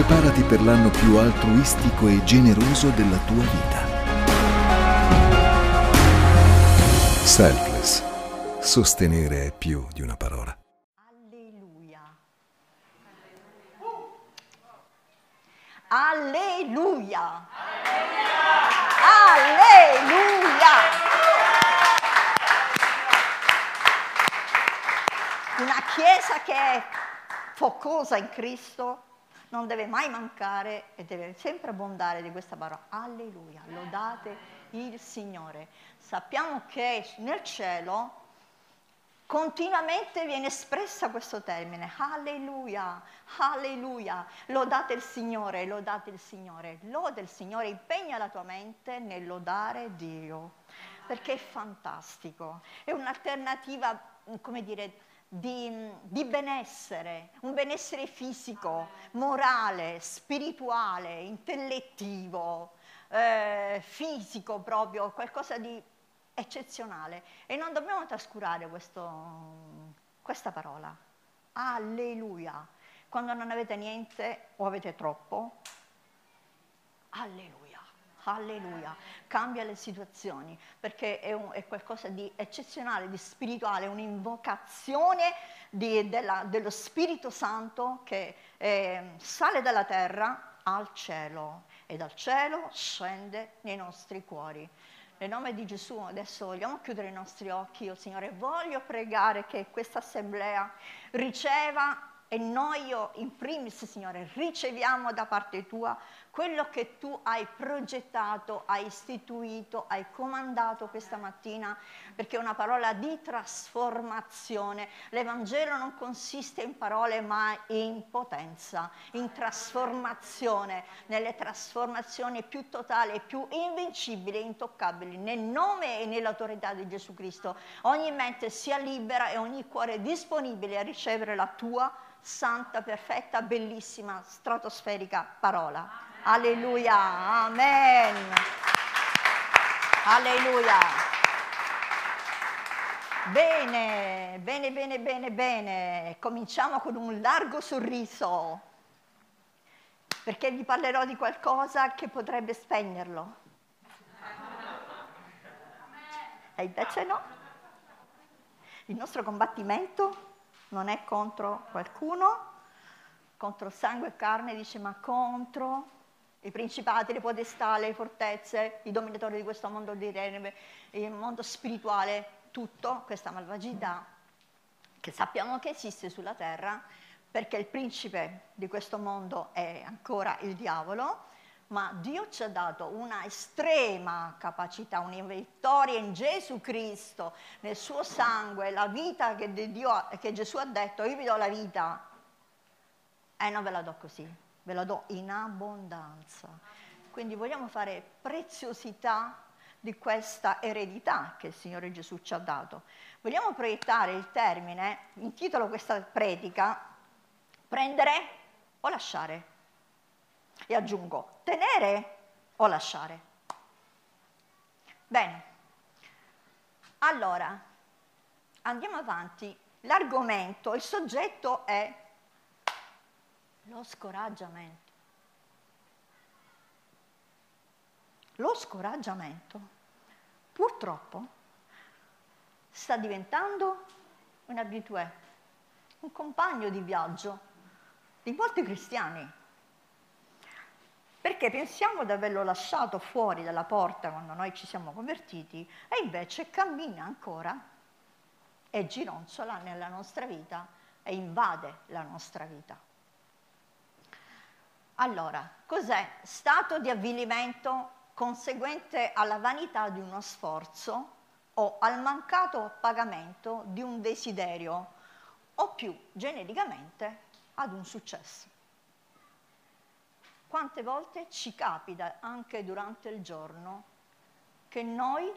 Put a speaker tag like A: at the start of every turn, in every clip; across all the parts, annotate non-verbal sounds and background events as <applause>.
A: Preparati per l'anno più altruistico e generoso della tua vita. Selfless. Sostenere è più di una parola.
B: Alleluia. Alleluia. Alleluia. Una chiesa che è focosa in Cristo non deve mai mancare e deve sempre abbondare di questa parola. Alleluia, lodate il Signore. Sappiamo che nel cielo continuamente viene espressa questo termine. Alleluia, alleluia. Lodate il Signore, lodate il Signore. Loda il Signore, impegna la tua mente nel lodare Dio, perché è fantastico. È un'alternativa, come dire, di, di, benessere, un benessere fisico, morale, spirituale, intellettivo, eh, fisico proprio, qualcosa di eccezionale. E non dobbiamo trascurare questo, questa parola. Alleluia. Quando non avete niente o avete troppo, alleluia. Alleluia, cambia le situazioni perché è, un, è qualcosa di eccezionale, di spirituale, un'invocazione di, della, dello Spirito Santo che eh, sale dalla terra al cielo e dal cielo scende nei nostri cuori. Nel nome di Gesù adesso vogliamo chiudere i nostri occhi, io Signore voglio pregare che questa assemblea riceva e noi io in primis, Signore, riceviamo da parte tua quello che tu hai progettato, hai istituito, hai comandato questa mattina, perché è una parola di trasformazione. L'Evangelo non consiste in parole, ma in potenza, in trasformazione, nelle trasformazioni più totali, più invincibili e intoccabili, nel nome e nell'autorità di Gesù Cristo. Ogni mente sia libera e ogni cuore disponibile a ricevere la tua santa, perfetta, bellissima, stratosferica parola. Alleluia, amen. Alleluia. Bene, bene, bene, bene, bene. Cominciamo con un largo sorriso, perché vi parlerò di qualcosa che potrebbe spegnerlo. E invece no. Il nostro combattimento non è contro qualcuno, contro sangue e carne, dice, ma contro i principati, le potestà, le fortezze, i dominatori di questo mondo di tenebre, il mondo spirituale, tutto, questa malvagità che sappiamo che esiste sulla terra perché il principe di questo mondo è ancora il diavolo, ma Dio ci ha dato una estrema capacità, una vittoria in Gesù Cristo, nel suo sangue, la vita che, Dio, che Gesù ha detto, io vi do la vita, e non ve la do così, ve la do in abbondanza. Quindi vogliamo fare preziosità di questa eredità che il Signore Gesù ci ha dato. Vogliamo proiettare il termine, intitolo questa predica, prendere o lasciare. E aggiungo, tenere o lasciare. Bene, allora andiamo avanti. L'argomento, il soggetto è lo scoraggiamento. Lo scoraggiamento purtroppo sta diventando un'abitudine, un compagno di viaggio di molti cristiani. Perché pensiamo di averlo lasciato fuori dalla porta quando noi ci siamo convertiti e invece cammina ancora e gironzola nella nostra vita e invade la nostra vita. Allora, cos'è? Stato di avvilimento conseguente alla vanità di uno sforzo o al mancato pagamento di un desiderio o più genericamente ad un successo. Quante volte ci capita anche durante il giorno che noi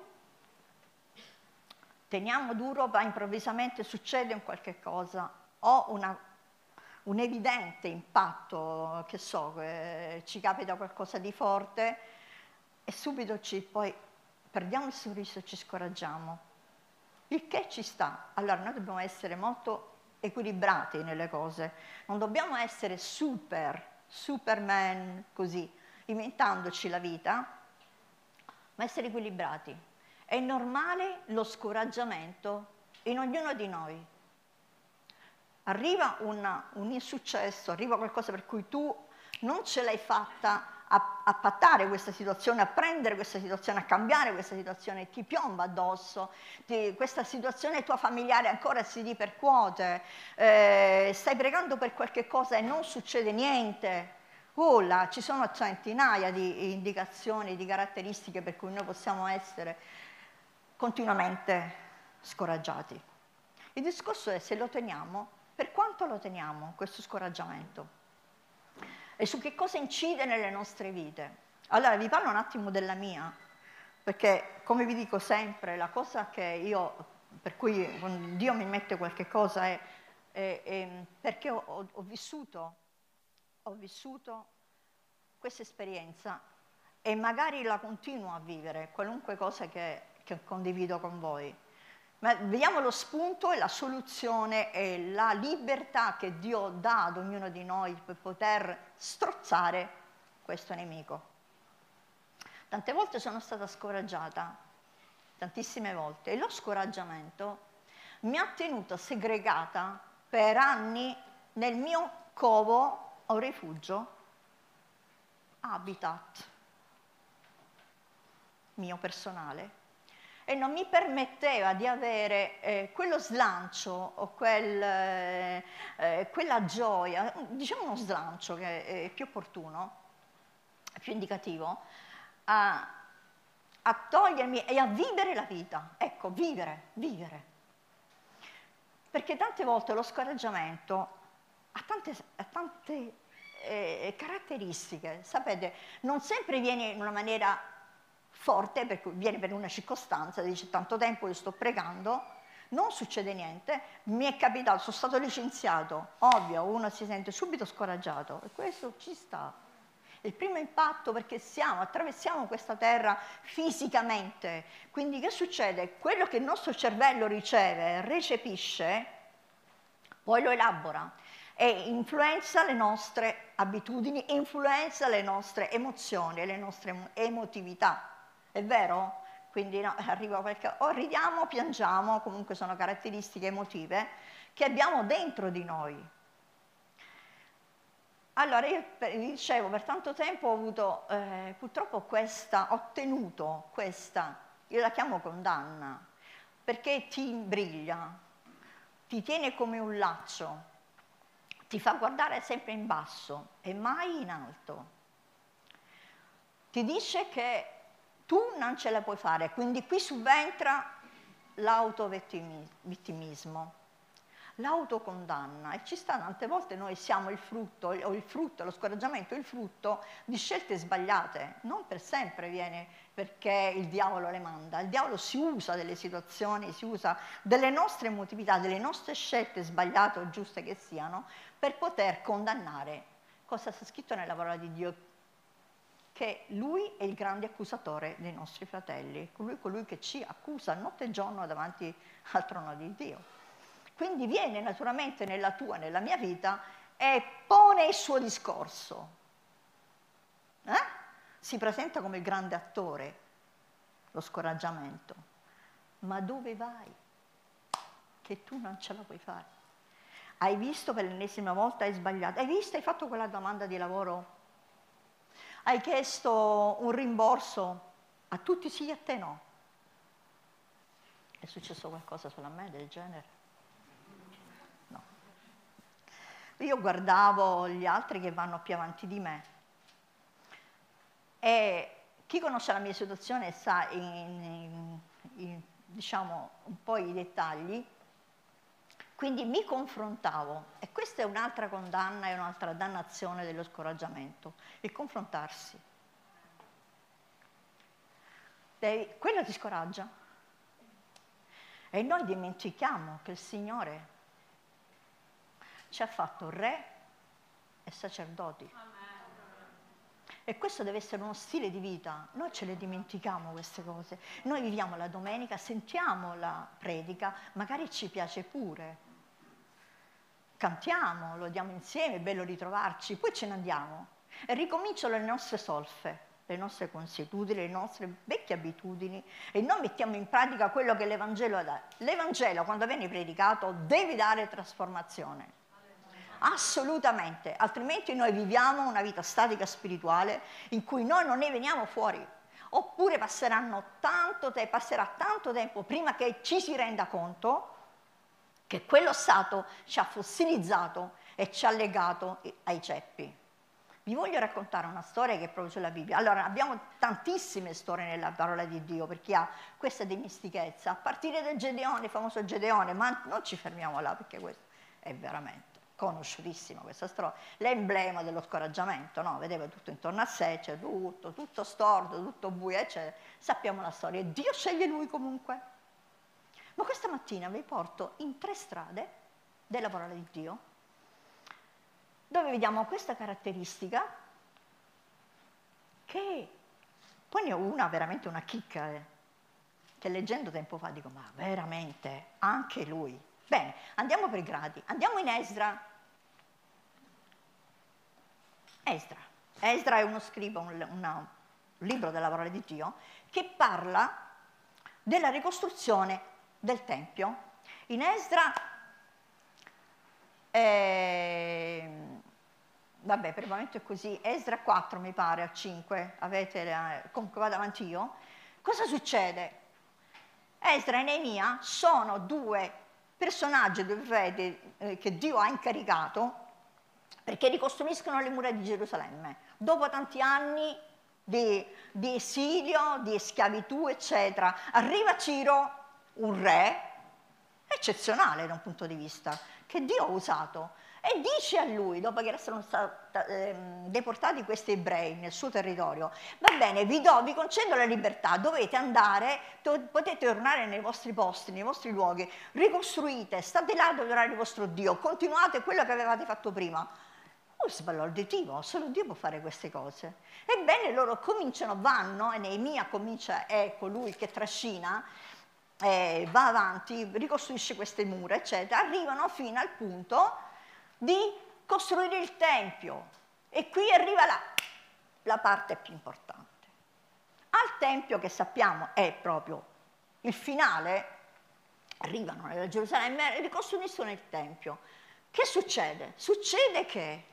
B: teniamo duro, ma improvvisamente succede un qualche cosa o una un evidente impatto, che so, eh, ci capita qualcosa di forte e subito ci, poi perdiamo il sorriso e ci scoraggiamo. Il che ci sta. Allora noi dobbiamo essere molto equilibrati nelle cose, non dobbiamo essere super, superman, così, inventandoci la vita, ma essere equilibrati. È normale lo scoraggiamento in ognuno di noi. Arriva una, un insuccesso, arriva qualcosa per cui tu non ce l'hai fatta a, a, pattare questa situazione, a prendere questa situazione, a cambiare questa situazione, ti piomba addosso, ti, questa situazione tua familiare ancora si ripercuote, eh, stai pregando per qualche cosa e non succede niente. Oh là, ci sono centinaia di indicazioni, di caratteristiche per cui noi possiamo essere continuamente scoraggiati. Il discorso è se lo teniamo, quanto lo teniamo questo scoraggiamento? e su che cosa incide nelle nostre vite. Allora vi parlo un attimo della mia, perché come vi dico sempre, la cosa che io, per cui Dio mi mette qualche cosa è, è, è perché ho, ho, vissuto, ho vissuto questa esperienza e magari la continuo a vivere, qualunque cosa che, che condivido con voi. Ma vediamo lo spunto e la soluzione e la libertà che Dio dà ad ognuno di noi per poter strozzare questo nemico. Tante volte sono stata scoraggiata, tantissime volte, e lo scoraggiamento mi ha tenuto segregata per anni nel mio covo o rifugio, habitat mio personale e non mi permetteva di avere eh, quello slancio o quel, eh, eh, quella gioia, diciamo uno slancio che è più opportuno, più indicativo, a, a togliermi e a vivere la vita. Ecco, vivere, vivere. Perché tante volte lo scoraggiamento ha tante, ha tante eh, caratteristiche, sapete, non sempre viene in una maniera forte, perché viene per una circostanza, dice tanto tempo che sto pregando, non succede niente, mi è capitato, sono stato licenziato, ovvio, uno si sente subito scoraggiato e questo ci sta. Il primo impatto perché siamo, attraversiamo questa terra fisicamente, quindi che succede? Quello che il nostro cervello riceve, recepisce, poi lo elabora e influenza le nostre abitudini, influenza le nostre emozioni, le nostre emotività. È vero? Quindi no, <laughs> arriva qualche... o ridiamo o piangiamo, comunque sono caratteristiche emotive che abbiamo dentro di noi. Allora, io dicevo, per tanto tempo ho avuto eh, purtroppo questa, ho ottenuto questa, io la chiamo condanna, perché ti imbriglia, ti tiene come un laccio, ti fa guardare sempre in basso e mai in alto. Ti dice che tu non ce la puoi fare, quindi qui subentra l'autovittimismo, l'autocondanna e ci sta tante volte noi siamo il frutto, o il frutto, lo scoraggiamento, il frutto di scelte sbagliate, non per sempre viene perché il diavolo le manda, il diavolo si usa delle situazioni, si usa delle nostre emotività, delle nostre scelte sbagliate o giuste che siano, per poter condannare. Cosa sta scritto nella parola di Dio che lui è il grande accusatore dei nostri fratelli, colui, colui che ci accusa notte e giorno davanti al trono di Dio. Quindi viene naturalmente nella tua, nella mia vita e pone il suo discorso. Eh? Si presenta come il grande attore, lo scoraggiamento. Ma dove vai? Che tu non ce la puoi fare. Hai visto per l'ennesima volta, hai sbagliato. Hai visto, hai fatto quella domanda di lavoro hai chiesto un rimborso, a tutti sì, a te no. È successo qualcosa solo a me del genere? No. Io guardavo gli altri che vanno più avanti di me e chi conosce la mia situazione sa in, in, in, diciamo, un po' i dettagli, quindi mi confrontavo e questa è un'altra condanna e un'altra dannazione dello scoraggiamento, il confrontarsi. Devi, quello ti scoraggia. E noi dimentichiamo che il Signore ci ha fatto re e sacerdoti. E questo deve essere uno stile di vita. Noi ce le dimentichiamo queste cose. Noi viviamo la domenica, sentiamo la predica, magari ci piace pure, cantiamo, lo diamo insieme, è bello ritrovarci, poi ce ne andiamo e ricominciano le nostre solfe, le nostre consuetudini, le nostre vecchie abitudini e non mettiamo in pratica quello che l'Evangelo dà. L'Evangelo, quando viene predicato, deve dare trasformazione. Assolutamente, altrimenti noi viviamo una vita statica spirituale in cui noi non ne veniamo fuori. Oppure tanto te- passerà tanto tempo prima che ci si renda conto che quello stato ci ha fossilizzato e ci ha legato ai ceppi. Vi voglio raccontare una storia che è proprio sulla Bibbia. Allora, abbiamo tantissime storie nella parola di Dio per chi ha questa dimestichezza, a partire da Gedeone, il famoso Gedeone, ma non ci fermiamo là perché questo è veramente conosciutissima questa storia, l'emblema dello scoraggiamento, no? Vedeva tutto intorno a sé, c'è tutto, tutto storto, tutto buio, eccetera. Sappiamo la storia, Dio sceglie lui comunque. Ma questa mattina vi porto in tre strade della parola di Dio dove vediamo questa caratteristica che poi ne ho una veramente una chicca eh, che leggendo tempo fa dico ma veramente anche lui bene andiamo per gradi andiamo in Esdra Esdra. Esdra è uno scriba un, un libro della parola di Dio che parla della ricostruzione del Tempio. In Esdra eh, vabbè, per il momento è così, Esdra 4 mi pare, a 5, avete, la, comunque vado avanti io, cosa succede? Esdra e Neemia sono due personaggi, due fede eh, che Dio ha incaricato perché ricostruiscono le mura di Gerusalemme. Dopo tanti anni di, di esilio, di schiavitù, eccetera, arriva Ciro, un re eccezionale da un punto di vista, che Dio ha usato e dice a lui, dopo che erano stati eh, deportati questi ebrei nel suo territorio, va bene, vi do, vi concedo la libertà, dovete andare, to- potete tornare nei vostri posti, nei vostri luoghi, ricostruite, state là ad adorare il vostro Dio, continuate quello che avevate fatto prima. Oh, sbalorditivo, solo Dio può fare queste cose. Ebbene, loro cominciano, vanno, e Neemia comincia, è colui che trascina, eh, va avanti, ricostruisce queste mura, eccetera, arrivano fino al punto di costruire il Tempio. E qui arriva la, la parte più importante. Al Tempio, che sappiamo è proprio il finale, arrivano nella Gerusalemme e ricostruiscono il Tempio. Che succede? Succede che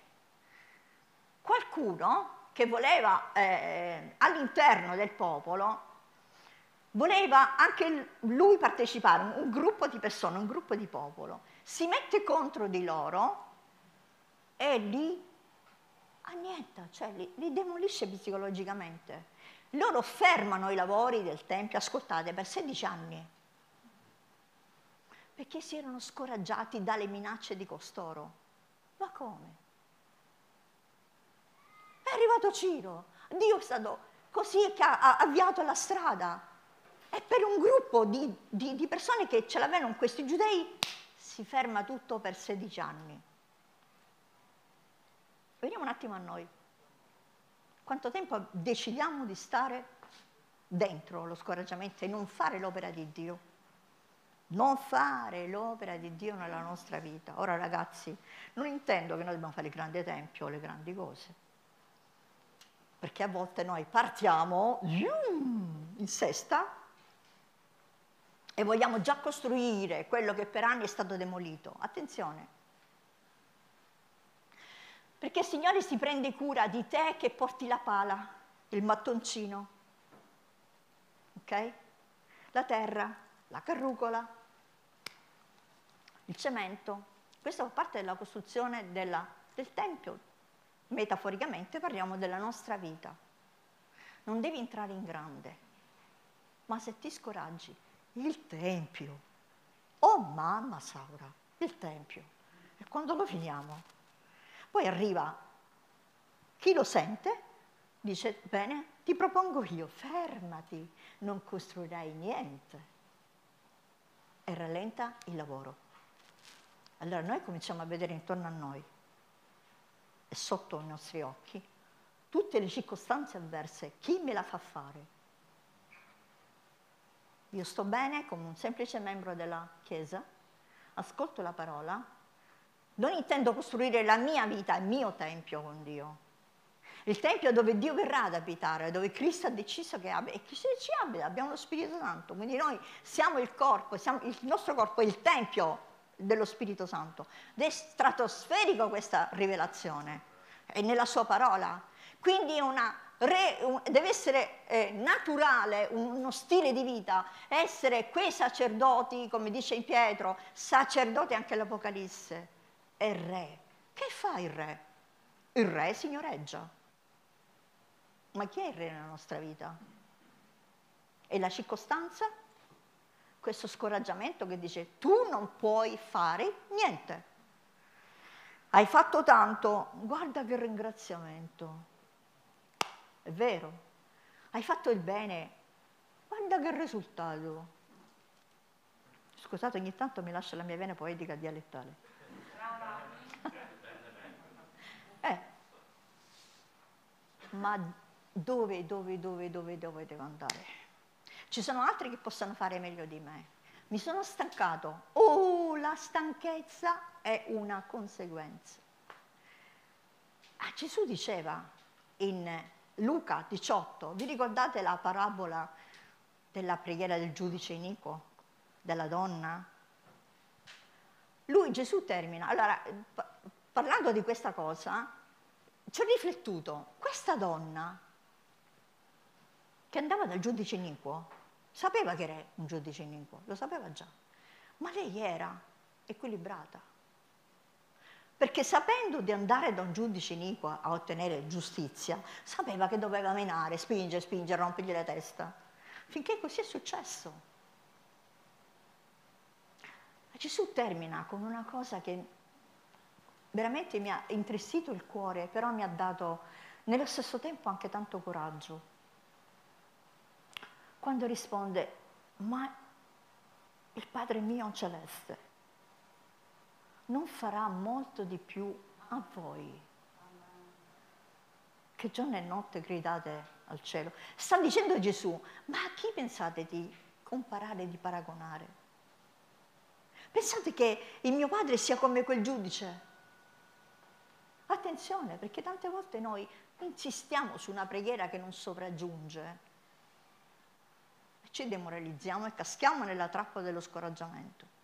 B: qualcuno che voleva eh, all'interno del popolo, voleva anche lui partecipare, un gruppo di persone, un gruppo di popolo, si mette contro di loro e li annienta, cioè li, li demolisce psicologicamente. Loro fermano i lavori del Tempio, ascoltate, per 16 anni, perché si erano scoraggiati dalle minacce di costoro. Ma come? È arrivato Ciro, Dio è stato così che ha avviato la strada. E per un gruppo di, di, di persone che ce l'avevano questi giudei si ferma tutto per 16 anni. Veniamo un attimo a noi. Quanto tempo decidiamo di stare dentro lo scoraggiamento e non fare l'opera di Dio? Non fare l'opera di Dio nella nostra vita. Ora ragazzi, non intendo che noi dobbiamo fare il grande tempio le grandi cose, perché a volte noi partiamo in sesta e vogliamo già costruire quello che per anni è stato demolito. Attenzione, perché il Signore si prende cura di te che porti la pala, il mattoncino, ok? La terra, la carrucola, il cemento. Questo fa parte della costruzione della, del Tempio. Metaforicamente parliamo della nostra vita. Non devi entrare in grande, ma se ti scoraggi, il Tempio. Oh mamma Saura, il Tempio. E quando lo finiamo? Poi arriva chi lo sente, dice, bene, ti propongo io, fermati, non costruirai niente. E rallenta il lavoro. Allora noi cominciamo a vedere intorno a noi sotto i nostri occhi tutte le circostanze avverse. Chi me la fa fare? Io sto bene come un semplice membro della Chiesa, ascolto la parola, Non intendo costruire la mia vita, il mio tempio con Dio. Il tempio dove Dio verrà ad abitare, dove Cristo ha deciso che abbia, e Cristo ci abita, abbiamo lo Spirito Santo, quindi noi siamo il corpo, siamo, il nostro corpo è il tempio dello Spirito Santo. Ed è stratosferico questa rivelazione, è nella sua parola. Quindi re, un, deve essere eh, naturale, uno stile di vita, essere quei sacerdoti, come dice in Pietro, sacerdoti anche l'Apocalisse, e re. Che fa il re? Il re signoreggia. Ma chi è il re nella nostra vita? E la circostanza? Questo scoraggiamento che dice tu non puoi fare niente. Hai fatto tanto, guarda che ringraziamento. È vero, hai fatto il bene, guarda che risultato. Scusate, ogni tanto mi lascia la mia vena poetica dialettale. <laughs> eh, ma dove, dove, dove, dove, dove devo andare? Ci sono altri che possono fare meglio di me. Mi sono stancato. Oh, la stanchezza è una conseguenza. Ah, Gesù diceva in Luca 18, vi ricordate la parabola della preghiera del giudice iniquo, della donna? Lui, Gesù termina. Allora, parlando di questa cosa, ci ho riflettuto. Questa donna che andava dal giudice iniquo, Sapeva che era un giudice iniquo, lo sapeva già, ma lei era equilibrata. Perché sapendo di andare da un giudice iniquo a ottenere giustizia, sapeva che doveva menare, spingere, spingere, rompergli la testa. Finché così è successo. Gesù termina con una cosa che veramente mi ha intristito il cuore, però mi ha dato nello stesso tempo anche tanto coraggio quando risponde, ma il Padre mio celeste non farà molto di più a voi che giorno e notte gridate al cielo. Sta dicendo Gesù, ma a chi pensate di comparare, di paragonare? Pensate che il mio padre sia come quel giudice? Attenzione, perché tante volte noi insistiamo su una preghiera che non sopraggiunge ci demoralizziamo e caschiamo nella trappola dello scoraggiamento.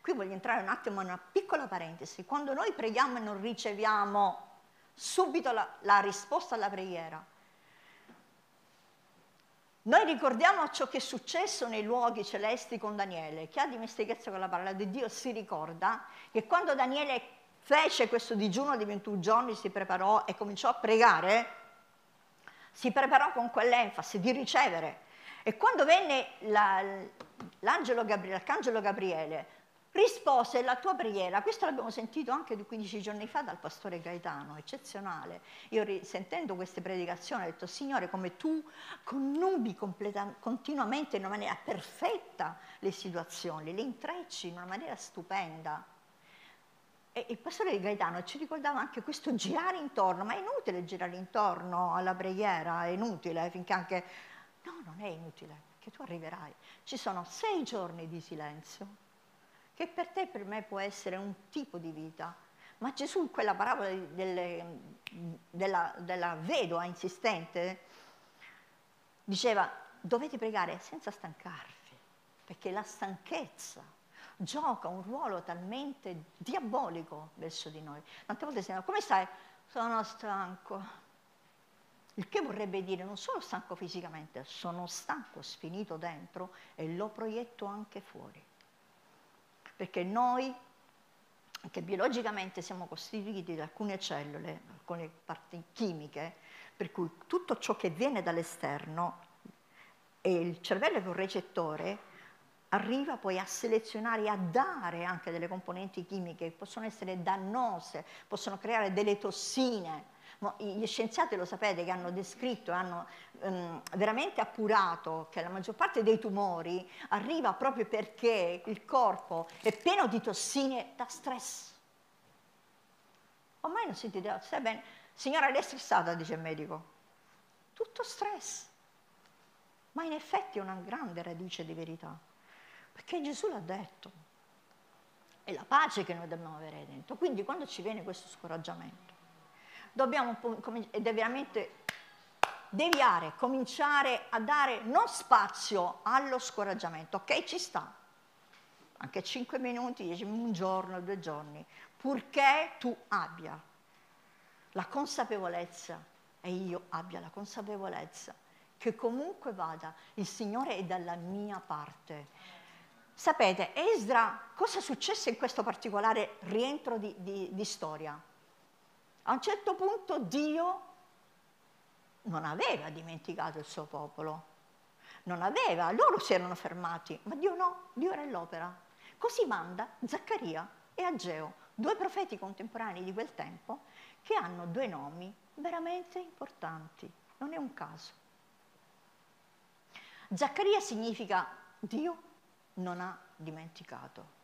B: Qui voglio entrare un attimo in una piccola parentesi. Quando noi preghiamo e non riceviamo subito la, la risposta alla preghiera, noi ricordiamo ciò che è successo nei luoghi celesti con Daniele. Chi ha dimestichezza con la parola di Dio si ricorda che quando Daniele fece questo digiuno di 21 giorni, si preparò e cominciò a pregare, si preparò con quell'enfasi di ricevere e quando venne la, l'angelo Gabriele, l'arcangelo Gabriele, rispose la tua preghiera, questo l'abbiamo sentito anche 15 giorni fa dal pastore Gaetano, eccezionale. Io sentendo queste predicazioni ho detto, Signore, come tu connubi continuamente in una maniera perfetta le situazioni, le intrecci in una maniera stupenda. E il pastore Gaetano ci ricordava anche questo girare intorno, ma è inutile girare intorno alla preghiera, è inutile finché anche No, non è inutile, perché tu arriverai. Ci sono sei giorni di silenzio, che per te e per me può essere un tipo di vita. Ma Gesù in quella parabola delle, della, della vedova insistente diceva dovete pregare senza stancarvi, perché la stanchezza gioca un ruolo talmente diabolico verso di noi. Tante volte si dice, come stai? Sono stanco. Il che vorrebbe dire non solo stanco fisicamente, sono stanco, sfinito dentro e lo proietto anche fuori. Perché noi, che biologicamente siamo costituiti da alcune cellule, alcune parti chimiche, per cui tutto ciò che viene dall'esterno e il cervello che è un recettore arriva poi a selezionare e a dare anche delle componenti chimiche che possono essere dannose, possono creare delle tossine gli scienziati lo sapete che hanno descritto hanno um, veramente appurato che la maggior parte dei tumori arriva proprio perché il corpo è pieno di tossine da stress. Ormai non sentite, stai bene? Signora, lei è stressata, dice il medico. Tutto stress. Ma in effetti è una grande radice di verità, perché Gesù l'ha detto. è la pace che noi dobbiamo avere dentro. Quindi quando ci viene questo scoraggiamento, dobbiamo ed è veramente deviare, cominciare a dare non spazio allo scoraggiamento, ok? Ci sta, anche 5 minuti, un giorno, due giorni, purché tu abbia la consapevolezza e io abbia la consapevolezza che comunque vada, il Signore è dalla mia parte. Sapete, Esdra, cosa successe in questo particolare rientro di, di, di storia? A un certo punto Dio non aveva dimenticato il suo popolo, non aveva, loro si erano fermati, ma Dio no, Dio era all'opera. Così manda Zaccaria e Ageo, due profeti contemporanei di quel tempo, che hanno due nomi veramente importanti, non è un caso. Zaccaria significa Dio non ha dimenticato.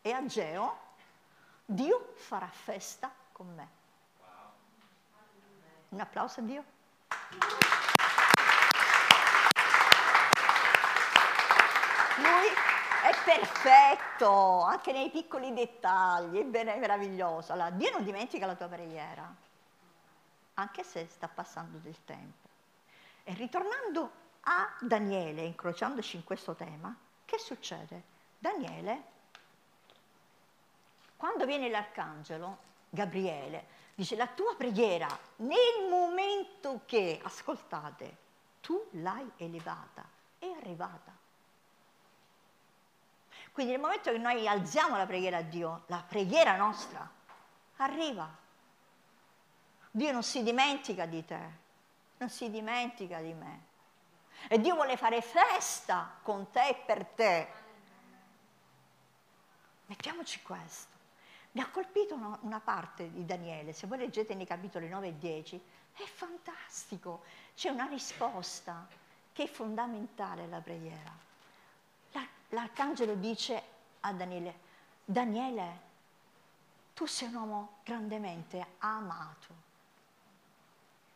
B: E Ageo, Dio farà festa con me. Un applauso a Dio. Lui è perfetto, anche nei piccoli dettagli, è meraviglioso. Allora, Dio non dimentica la tua preghiera, anche se sta passando del tempo. E ritornando a Daniele, incrociandoci in questo tema, che succede? Daniele, quando viene l'arcangelo, Gabriele, Dice, la tua preghiera nel momento che, ascoltate, tu l'hai elevata, è arrivata. Quindi nel momento che noi alziamo la preghiera a Dio, la preghiera nostra arriva. Dio non si dimentica di te, non si dimentica di me. E Dio vuole fare festa con te e per te. Mettiamoci questo. Mi ha colpito una, parte di Daniele, se voi leggete nei capitoli 9 e 10, è fantastico, c'è una risposta che è fondamentale alla preghiera. l'arcangelo dice a Daniele, Daniele, tu sei un uomo grandemente amato.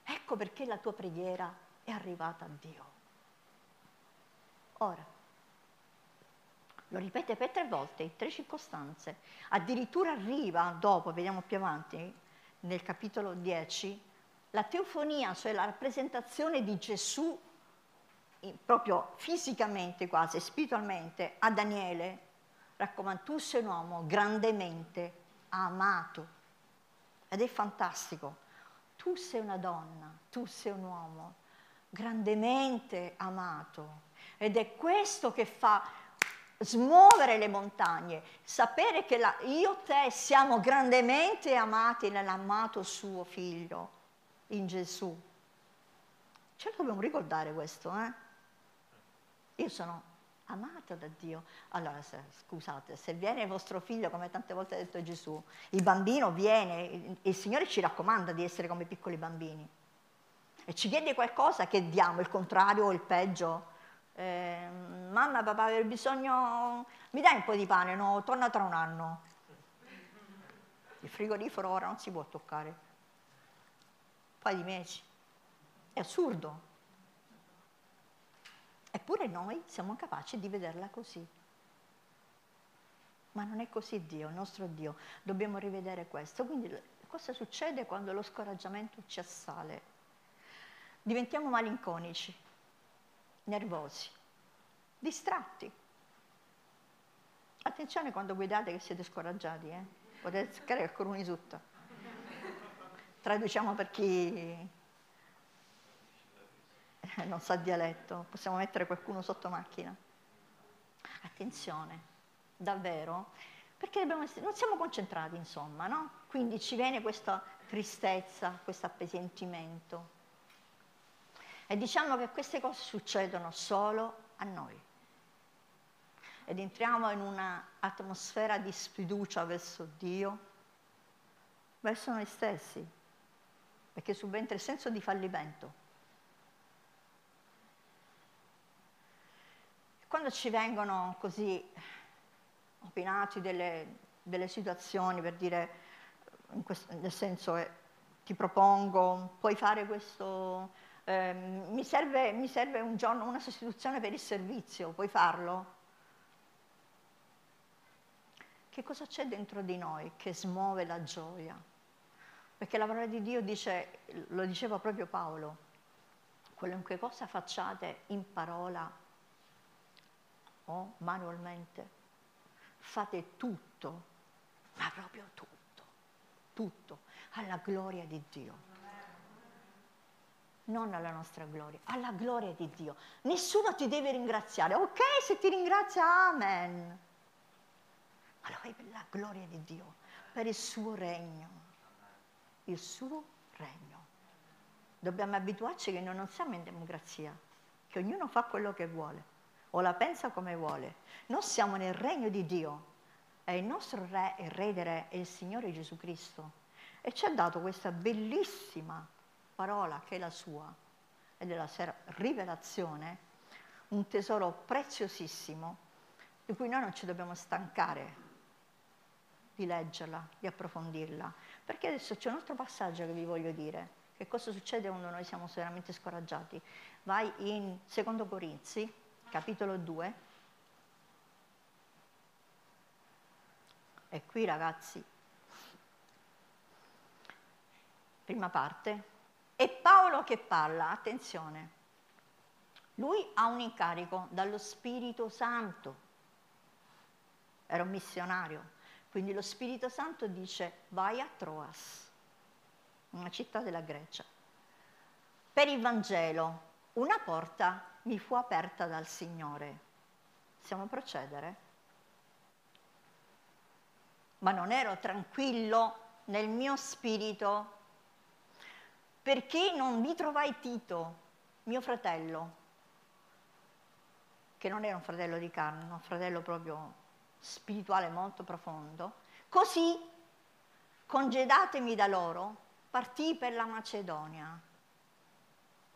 B: Ecco perché la tua preghiera è arrivata a Dio. Ora, lo ripete per tre volte, in tre circostanze. Addirittura arriva dopo, vediamo più avanti, nel capitolo 10, la teofonia, cioè la rappresentazione di Gesù proprio fisicamente quasi, spiritualmente, a Daniele, raccomando, tu sei un uomo grandemente amato. Ed è fantastico. Tu sei una donna, tu sei un uomo grandemente amato. Ed è questo che fa smuovere le montagne, sapere che la, io e te siamo grandemente amati nell'amato suo figlio, in Gesù. Ce lo dobbiamo ricordare questo, eh? Io sono amata da Dio. Allora, se, scusate, se viene il vostro figlio, come tante volte ha detto Gesù, il bambino viene, il Signore ci raccomanda di essere come piccoli bambini. E ci chiede qualcosa che diamo, il contrario o il peggio eh, mamma, papà, aver bisogno, mi dai un po' di pane? No, torna tra un anno. Il frigorifero ora non si può toccare. Un paio di mesi. È assurdo. Eppure noi siamo capaci di vederla così. Ma non è così Dio, il nostro Dio. Dobbiamo rivedere questo. Quindi cosa succede quando lo scoraggiamento ci assale? Diventiamo malinconici nervosi, distratti. Attenzione quando guidate che siete scoraggiati, eh? potete cercare il coruni sotto. Traduciamo per chi non sa dialetto, possiamo mettere qualcuno sotto macchina. Attenzione, davvero, perché essere, non siamo concentrati, insomma, no? Quindi ci viene questa tristezza, questo appesantimento. E diciamo che queste cose succedono solo a noi. Ed entriamo in un'atmosfera di sfiducia verso Dio, verso noi stessi, perché subentra il senso di fallimento. Quando ci vengono così opinati delle, delle situazioni per dire, questo, nel senso eh, ti propongo, puoi fare questo, eh, mi, serve, mi serve un giorno una sostituzione per il servizio, puoi farlo? che cosa c'è dentro di noi che smuove la gioia? Perché la parola di Dio dice, lo diceva proprio Paolo, qualunque cosa facciate in parola o manualmente, fate tutto, ma proprio tutto, tutto, alla gloria di Dio. Non alla nostra gloria, alla gloria di Dio. Nessuno ti deve ringraziare. Ok, se ti ringrazia, amen. Lo fai per la gloria di Dio, per il suo regno. Il suo regno. Dobbiamo abituarci che noi non siamo in democrazia, che ognuno fa quello che vuole o la pensa come vuole. Noi siamo nel regno di Dio e il nostro re, il re dei re, è il Signore Gesù Cristo. E ci ha dato questa bellissima parola che è la sua ed è la rivelazione, un tesoro preziosissimo di cui noi non ci dobbiamo stancare di leggerla, di approfondirla. Perché adesso c'è un altro passaggio che vi voglio dire. Che cosa succede quando noi siamo veramente scoraggiati? Vai in Secondo Corinzi, capitolo 2. E qui ragazzi, prima parte, è Paolo che parla, attenzione, lui ha un incarico dallo Spirito Santo, era un missionario, quindi lo Spirito Santo dice vai a Troas una città della Grecia. Per il Vangelo una porta mi fu aperta dal Signore. Possiamo procedere? Ma non ero tranquillo nel mio spirito perché non mi trovai Tito, mio fratello, che non era un fratello di carne, un fratello proprio spirituale molto profondo. Così, congedatemi da loro, partì per la Macedonia.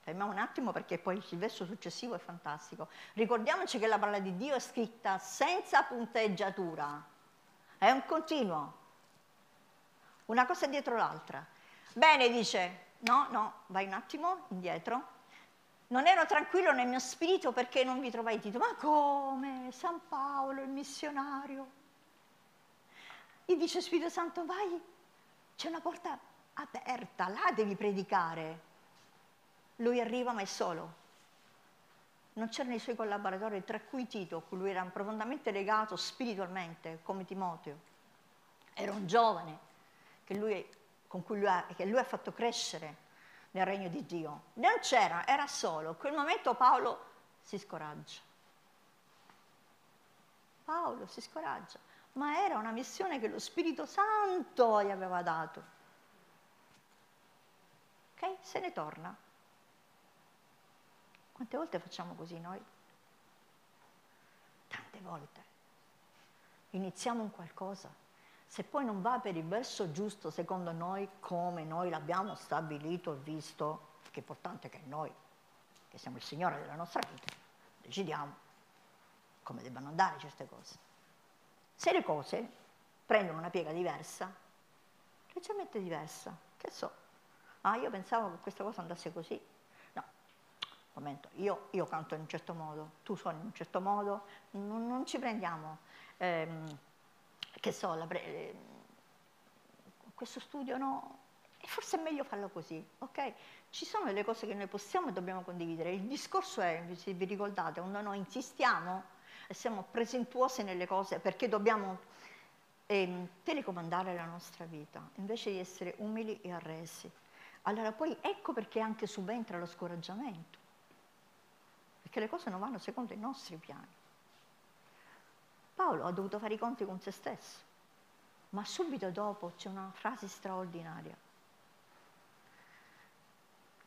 B: Fermiamo un attimo perché poi il verso successivo è fantastico. Ricordiamoci che la parola di Dio è scritta senza punteggiatura, è un continuo, una cosa dietro l'altra. Bene, dice, no, no, vai un attimo indietro. Non ero tranquillo nel mio spirito perché non vi trovai Tito. Ma come? San Paolo, il missionario. E dice Spirito Santo, vai, c'è una porta aperta, là devi predicare. Lui arriva ma è solo. Non c'erano i suoi collaboratori, tra cui Tito, a cui lui era profondamente legato spiritualmente, come Timoteo. Era un giovane che lui, con cui lui ha, che lui ha fatto crescere nel regno di Dio. Non c'era, era solo. In quel momento Paolo si scoraggia. Paolo si scoraggia, ma era una missione che lo Spirito Santo gli aveva dato. Ok? Se ne torna. Quante volte facciamo così noi? Tante volte. Iniziamo un qualcosa. Se poi non va per il verso giusto, secondo noi, come noi l'abbiamo stabilito e visto, che è importante che noi, che siamo il Signore della nostra vita, decidiamo come debbano andare certe cose. Se le cose prendono una piega diversa, leggermente diversa, che so, ah io pensavo che questa cosa andasse così. Momento, io, io canto in un certo modo, tu suoni in un certo modo, non, non ci prendiamo, ehm, che so, la ehm, questo studio no, e forse è meglio farlo così, ok? Ci sono delle cose che noi possiamo e dobbiamo condividere. Il discorso è, se vi ricordate, quando noi insistiamo e siamo presentuosi nelle cose perché dobbiamo eh, telecomandare la nostra vita, invece di essere umili e arresi. Allora poi ecco perché anche subentra lo scoraggiamento, perché le cose non vanno secondo i nostri piani. Paolo ha dovuto fare i conti con se stesso, ma subito dopo c'è una frase straordinaria.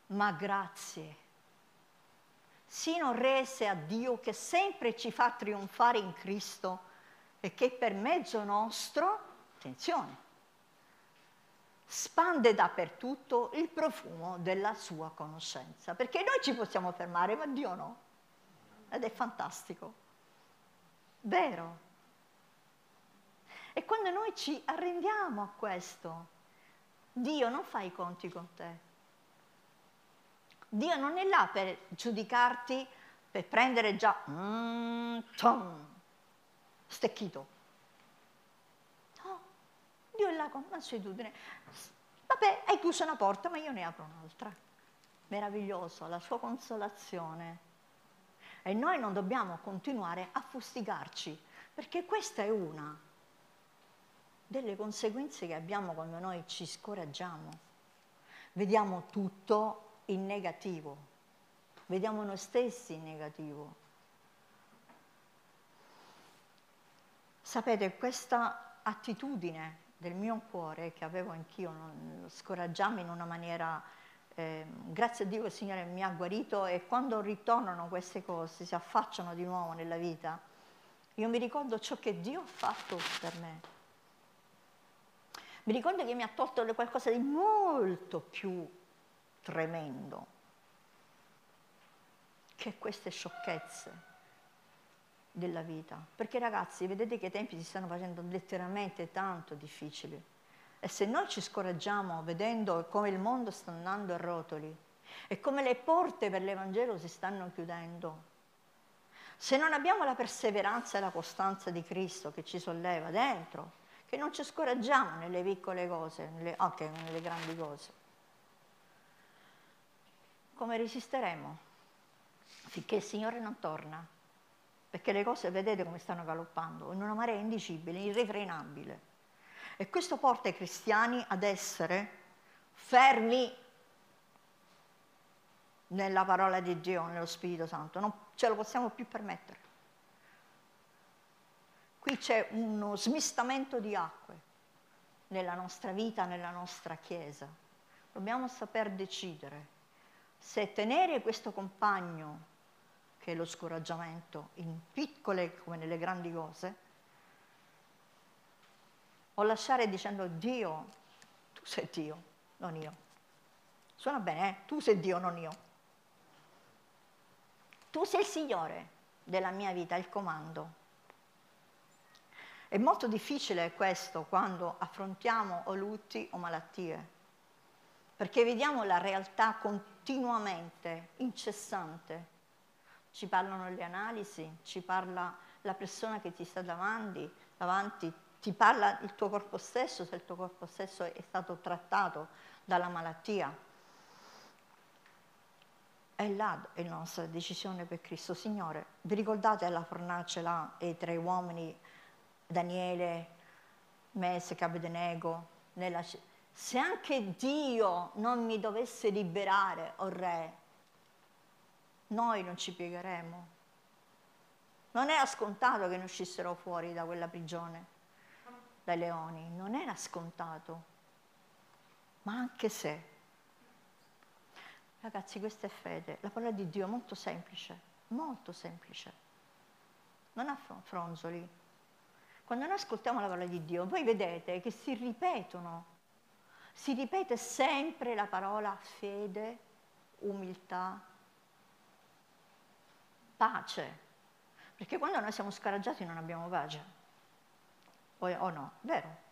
B: Ma grazie sino rese a Dio che sempre ci fa trionfare in Cristo e che per mezzo nostro, attenzione, spande dappertutto il profumo della sua conoscenza. Perché noi ci possiamo fermare, ma Dio no. Ed è fantastico. Vero. E quando noi ci arrendiamo a questo, Dio non fa i conti con te. Dio non è là per giudicarti, per prendere già mm, stecchito. la consuetudine. Vabbè, hai chiuso una porta, ma io ne apro un'altra. Meraviglioso, la sua consolazione. E noi non dobbiamo continuare a fustigarci, perché questa è una delle conseguenze che abbiamo quando noi ci scoraggiamo. Vediamo tutto in negativo, vediamo noi stessi in negativo. Sapete, questa attitudine del mio cuore che avevo anch'io, non, scoraggiarmi in una maniera, eh, grazie a Dio il Signore mi ha guarito e quando ritornano queste cose, si affacciano di nuovo nella vita, io mi ricordo ciò che Dio ha fatto per me mi ricordo che mi ha tolto qualcosa di molto più tremendo che queste sciocchezze della vita. Perché ragazzi, vedete che i tempi si stanno facendo letteralmente tanto difficili. E se noi ci scoraggiamo vedendo come il mondo sta andando a rotoli e come le porte per l'Evangelo si stanno chiudendo, se non abbiamo la perseveranza e la costanza di Cristo che ci solleva dentro, che non ci scoraggiamo nelle piccole cose, nelle, anche nelle grandi cose. Come resisteremo? Finché il Signore non torna. Perché le cose vedete come stanno galoppando, in una marea indicibile, irrefrenabile. E questo porta i cristiani ad essere fermi nella parola di Dio, nello Spirito Santo. Non ce lo possiamo più permettere. Qui c'è uno smistamento di acque nella nostra vita, nella nostra Chiesa. Dobbiamo saper decidere se tenere questo compagno, che è lo scoraggiamento, in piccole come nelle grandi cose, o lasciare dicendo Dio, tu sei Dio, non io. Suona bene, eh? Tu sei Dio, non io. Tu sei il Signore della mia vita, il comando. È molto difficile questo quando affrontiamo o lutti o malattie, perché vediamo la realtà continuamente, incessante. Ci parlano le analisi, ci parla la persona che ti sta davanti, davanti ti parla il tuo corpo stesso, se il tuo corpo stesso è stato trattato dalla malattia. È là la nostra decisione per Cristo. Signore, vi ricordate la fornace là e i tre uomini Daniele, Messe, Abednego, nella... se anche Dio non mi dovesse liberare, o oh Re, noi non ci piegheremo. Non era scontato che ne uscissero fuori da quella prigione, dai leoni, non era scontato. Ma anche se, ragazzi, questa è fede, la parola di Dio è molto semplice, molto semplice. Non ha fronzoli, quando noi ascoltiamo la parola di Dio, voi vedete che si ripetono, si ripete sempre la parola fede, umiltà, pace. Perché quando noi siamo scoraggiati non abbiamo pace. O, o no, vero?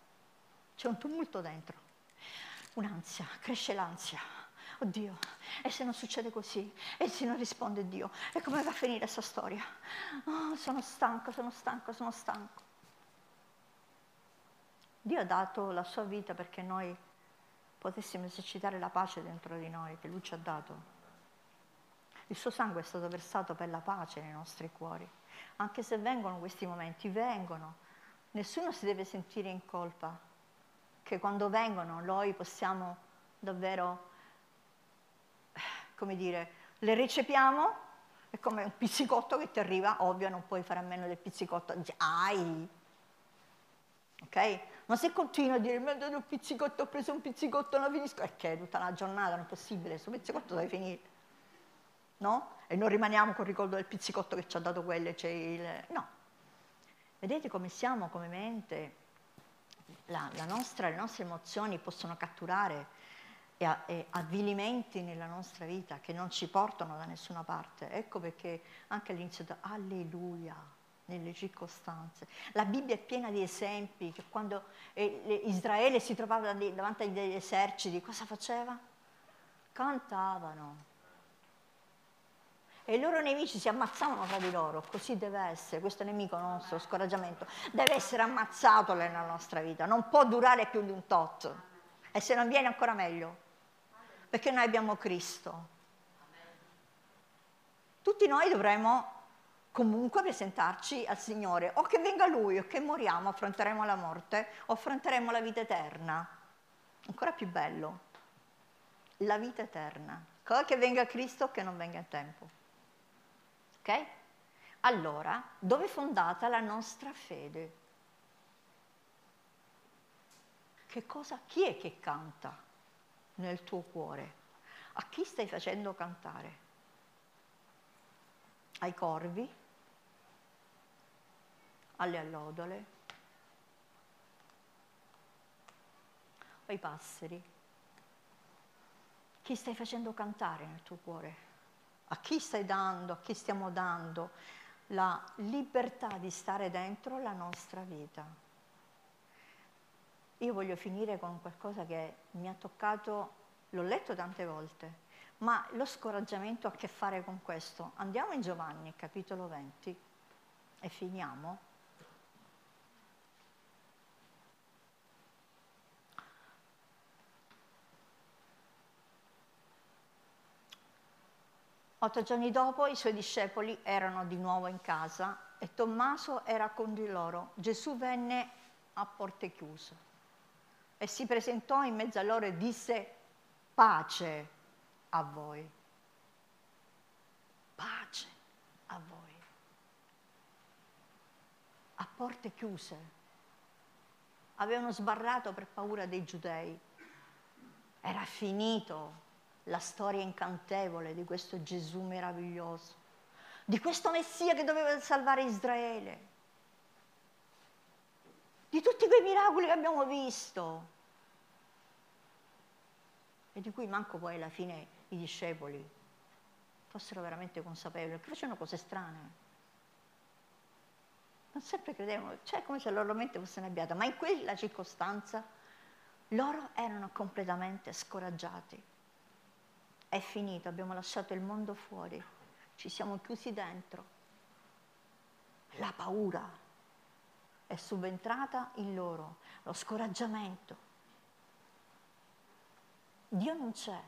B: C'è un tumulto dentro, un'ansia, cresce l'ansia. Oddio, e se non succede così? E se non risponde Dio? E come va a finire questa storia? Oh, sono stanco, sono stanco, sono stanco. Dio ha dato la sua vita perché noi potessimo esercitare la pace dentro di noi, che Lui ci ha dato. Il suo sangue è stato versato per la pace nei nostri cuori. Anche se vengono questi momenti, vengono. Nessuno si deve sentire in colpa, che quando vengono noi possiamo davvero, come dire, le recepiamo, è come un pizzicotto che ti arriva, ovvio non puoi fare a meno del pizzicotto, ai, ok? Ma se continuo a dire mi ha dato un pizzicotto, ho preso un pizzicotto, non finisco, perché tutta la giornata non è possibile, questo pizzicotto deve finire. No? E non rimaniamo col ricordo del pizzicotto che ci ha dato quello, c'è il... No. Vedete come siamo come mente? La, la nostra, le nostre emozioni possono catturare e, e avvilimenti nella nostra vita che non ci portano da nessuna parte. Ecco perché anche all'inizio, da, alleluia, nelle circostanze. La Bibbia è piena di esempi che quando eh, Israele si trovava davanti agli eserciti, cosa faceva? Cantavano. E i loro nemici si ammazzavano tra di loro, così deve essere, questo nemico nostro, scoraggiamento, deve essere ammazzato nella nostra vita, non può durare più di un tot e se non viene ancora meglio, perché noi abbiamo Cristo. Tutti noi dovremo comunque presentarci al Signore, o che venga Lui, o che moriamo, affronteremo la morte, o affronteremo la vita eterna. Ancora più bello, la vita eterna, che venga Cristo o che non venga in tempo. Ok? Allora, dove è fondata la nostra fede? Che cosa, chi è che canta nel tuo cuore? A chi stai facendo cantare? Ai corvi? Alle allodole? Ai passeri? Chi stai facendo cantare nel tuo cuore? A chi stai dando, a chi stiamo dando la libertà di stare dentro la nostra vita. Io voglio finire con qualcosa che mi ha toccato, l'ho letto tante volte, ma lo scoraggiamento ha a che fare con questo. Andiamo in Giovanni, capitolo 20, e finiamo. Otto giorni dopo i suoi discepoli erano di nuovo in casa e Tommaso era con di loro. Gesù venne a porte chiuse e si presentò in mezzo a loro e disse pace a voi. Pace a voi. A porte chiuse. Avevano sbarrato per paura dei giudei. Era finito la storia incantevole di questo Gesù meraviglioso, di questo Messia che doveva salvare Israele, di tutti quei miracoli che abbiamo visto e di cui manco poi alla fine i discepoli fossero veramente consapevoli, perché facevano cose strane. Non sempre credevano, cioè come se la loro mente fosse innebbiata, ma in quella circostanza loro erano completamente scoraggiati è finito, abbiamo lasciato il mondo fuori, ci siamo chiusi dentro. La paura è subentrata in loro, lo scoraggiamento. Dio non c'è,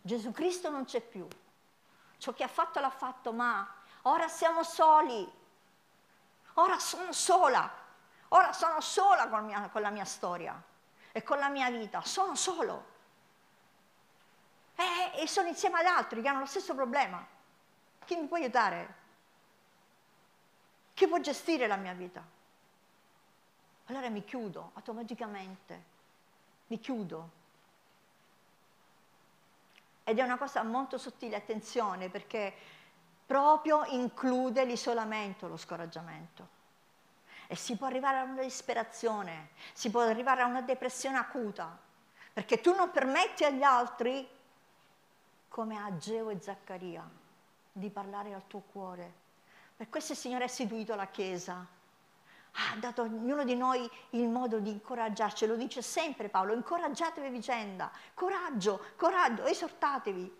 B: Gesù Cristo non c'è più. Ciò che ha fatto l'ha fatto, ma ora siamo soli, ora sono sola, ora sono sola con, mia, con la mia storia e con la mia vita, sono solo eh, e sono insieme ad altri che hanno lo stesso problema. Chi mi può aiutare? Chi può gestire la mia vita? Allora mi chiudo automaticamente, mi chiudo. Ed è una cosa molto sottile, attenzione, perché proprio include l'isolamento, lo scoraggiamento. E si può arrivare a una disperazione, si può arrivare a una depressione acuta, perché tu non permetti agli altri come a Geo e Zaccaria, di parlare al tuo cuore. Per questo il Signore ha istituito la Chiesa. Ha dato a ognuno di noi il modo di incoraggiarci, lo dice sempre Paolo, incoraggiatevi vicenda, coraggio, coraggio, esortatevi,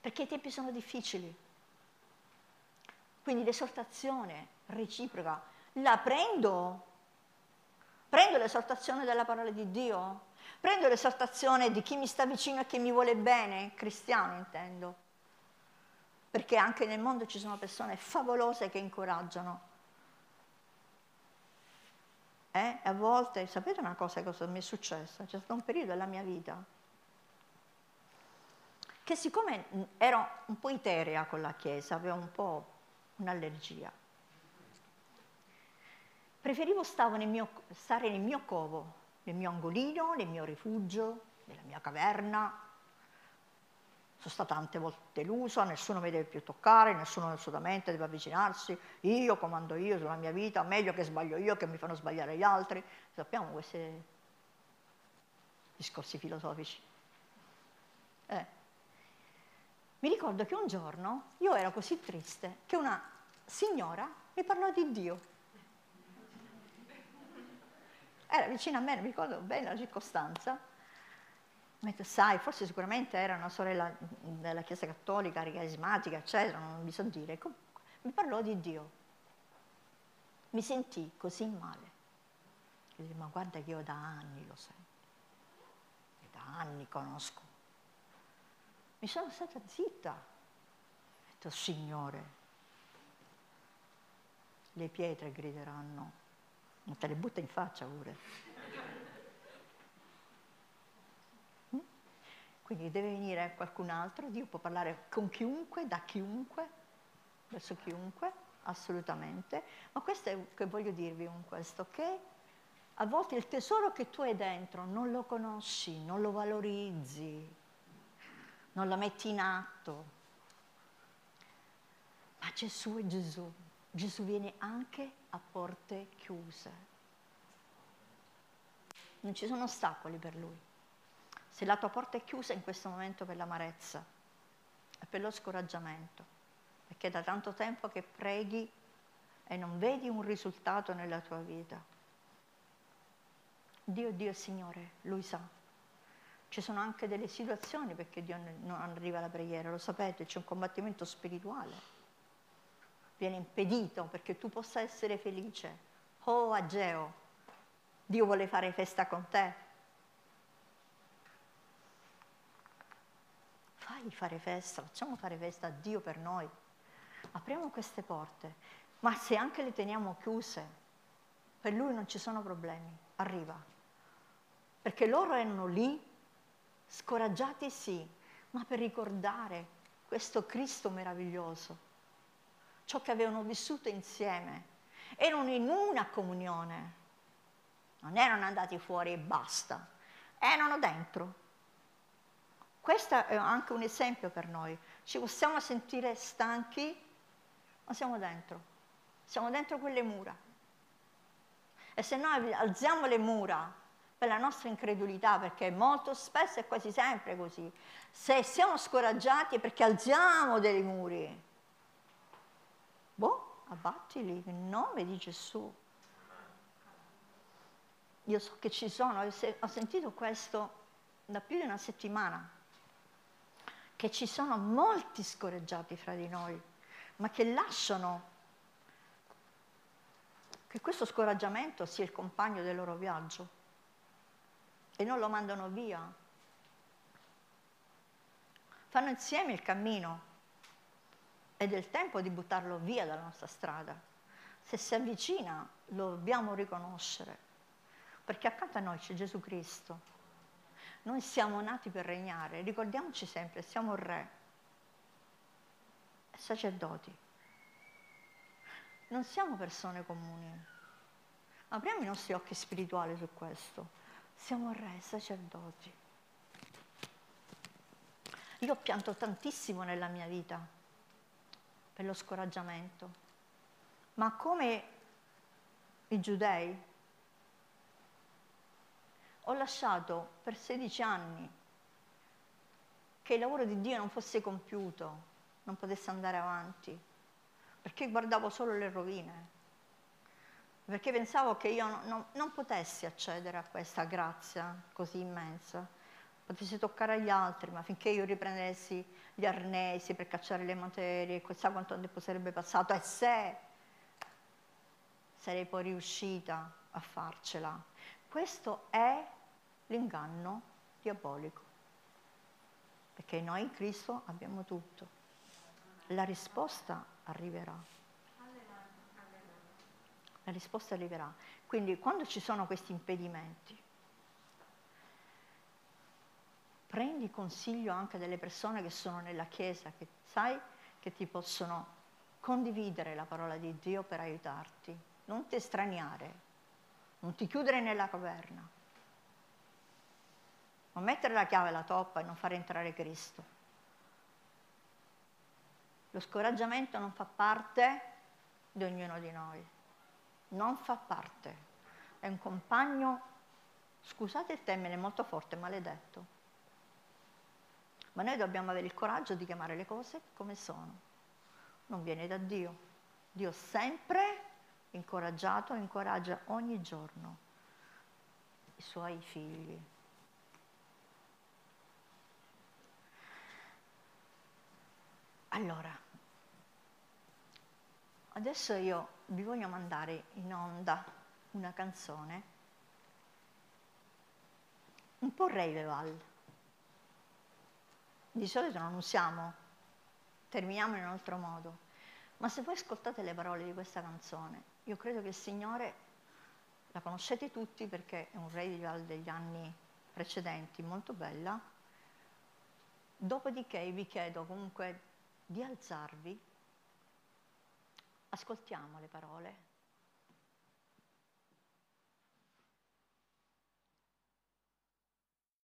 B: perché i tempi sono difficili. Quindi l'esortazione reciproca la prendo, prendo l'esortazione della parola di Dio, Prendo l'esortazione di chi mi sta vicino e che mi vuole bene, cristiano intendo, perché anche nel mondo ci sono persone favolose che incoraggiano. Eh? A volte, sapete una cosa che mi è successa? C'è stato un periodo della mia vita che siccome ero un po' iterea con la Chiesa, avevo un po' un'allergia, preferivo nel mio, stare nel mio covo nel mio angolino, nel mio rifugio, nella mia caverna. Sono stata tante volte delusa, nessuno mi deve più toccare, nessuno assolutamente deve avvicinarsi, io comando io sulla mia vita, meglio che sbaglio io che mi fanno sbagliare gli altri. Sappiamo questi discorsi filosofici. Eh. Mi ricordo che un giorno io ero così triste che una signora mi parlò di Dio era vicino a me, non mi ricordo bene la circostanza, Mentre sai, forse sicuramente era una sorella della Chiesa Cattolica, carismatica, eccetera, non vi so dire. Comunque, mi parlò di Dio. Mi sentì così male. E disse, ma guarda che io da anni lo sento. Da anni conosco. Mi sono stata zitta. Ho detto, Signore, le pietre grideranno, ma te le butta in faccia pure. Quindi deve venire qualcun altro, Dio può parlare con chiunque, da chiunque, verso chiunque, assolutamente. Ma questo è che voglio dirvi con questo, che a volte il tesoro che tu hai dentro non lo conosci, non lo valorizzi, non lo metti in atto. Ma Gesù è Gesù. Gesù viene anche a porte chiuse. Non ci sono ostacoli per lui. Se la tua porta è chiusa in questo momento per l'amarezza e per lo scoraggiamento, perché da tanto tempo che preghi e non vedi un risultato nella tua vita, Dio Dio è Signore, Lui sa. Ci sono anche delle situazioni perché Dio non arriva alla preghiera, lo sapete, c'è un combattimento spirituale. Viene impedito perché tu possa essere felice. Oh Ageo, Dio vuole fare festa con te, fai fare festa, facciamo fare festa a Dio per noi. Apriamo queste porte, ma se anche le teniamo chiuse, per Lui non ci sono problemi, arriva. Perché loro erano lì, scoraggiati sì, ma per ricordare questo Cristo meraviglioso, ciò che avevano vissuto insieme. Erano in una comunione, non erano andati fuori e basta, erano dentro questo è anche un esempio per noi. Ci possiamo sentire stanchi, ma siamo dentro. Siamo dentro quelle mura. E se noi alziamo le mura per la nostra incredulità, perché molto spesso è quasi sempre così, se siamo scoraggiati perché alziamo dei muri. Boh, abbattili in nome di Gesù. Io so che ci sono, ho sentito questo da più di una settimana che ci sono molti scorreggiati fra di noi, ma che lasciano che questo scoraggiamento sia il compagno del loro viaggio e non lo mandano via. Fanno insieme il cammino ed è il tempo di buttarlo via dalla nostra strada. Se si avvicina lo dobbiamo riconoscere, perché accanto a noi c'è Gesù Cristo noi siamo nati per regnare, ricordiamoci sempre, siamo re, sacerdoti. Non siamo persone comuni. Apriamo i nostri occhi spirituali su questo. Siamo re, sacerdoti. Io ho pianto tantissimo nella mia vita per lo scoraggiamento, ma come i giudei ho lasciato per 16 anni che il lavoro di Dio non fosse compiuto, non potesse andare avanti, perché guardavo solo le rovine, perché pensavo che io non, non, non potessi accedere a questa grazia così immensa, potessi toccare agli altri, ma finché io riprendessi gli arnesi per cacciare le materie, chissà quanto tempo sarebbe passato e se sarei poi riuscita a farcela. Questo è l'inganno diabolico. Perché noi in Cristo abbiamo tutto. La risposta arriverà. La risposta arriverà. Quindi quando ci sono questi impedimenti, prendi consiglio anche delle persone che sono nella Chiesa, che sai che ti possono condividere la parola di Dio per aiutarti. Non ti estraniare, non ti chiudere nella caverna non mettere la chiave alla toppa e non fare entrare Cristo. Lo scoraggiamento non fa parte di ognuno di noi, non fa parte, è un compagno, scusate il termine, molto forte, maledetto ma noi dobbiamo avere il coraggio di chiamare le cose come sono. Non viene da Dio. Dio sempre incoraggiato, e incoraggia ogni giorno i suoi figli. Allora, adesso io vi voglio mandare in onda una canzone un po' revival di solito non usiamo, terminiamo in un altro modo, ma se voi ascoltate le parole di questa canzone, io credo che il Signore la conoscete tutti perché è un Reileval degli anni precedenti, molto bella. Dopodiché vi chiedo comunque di alzarvi, ascoltiamo le parole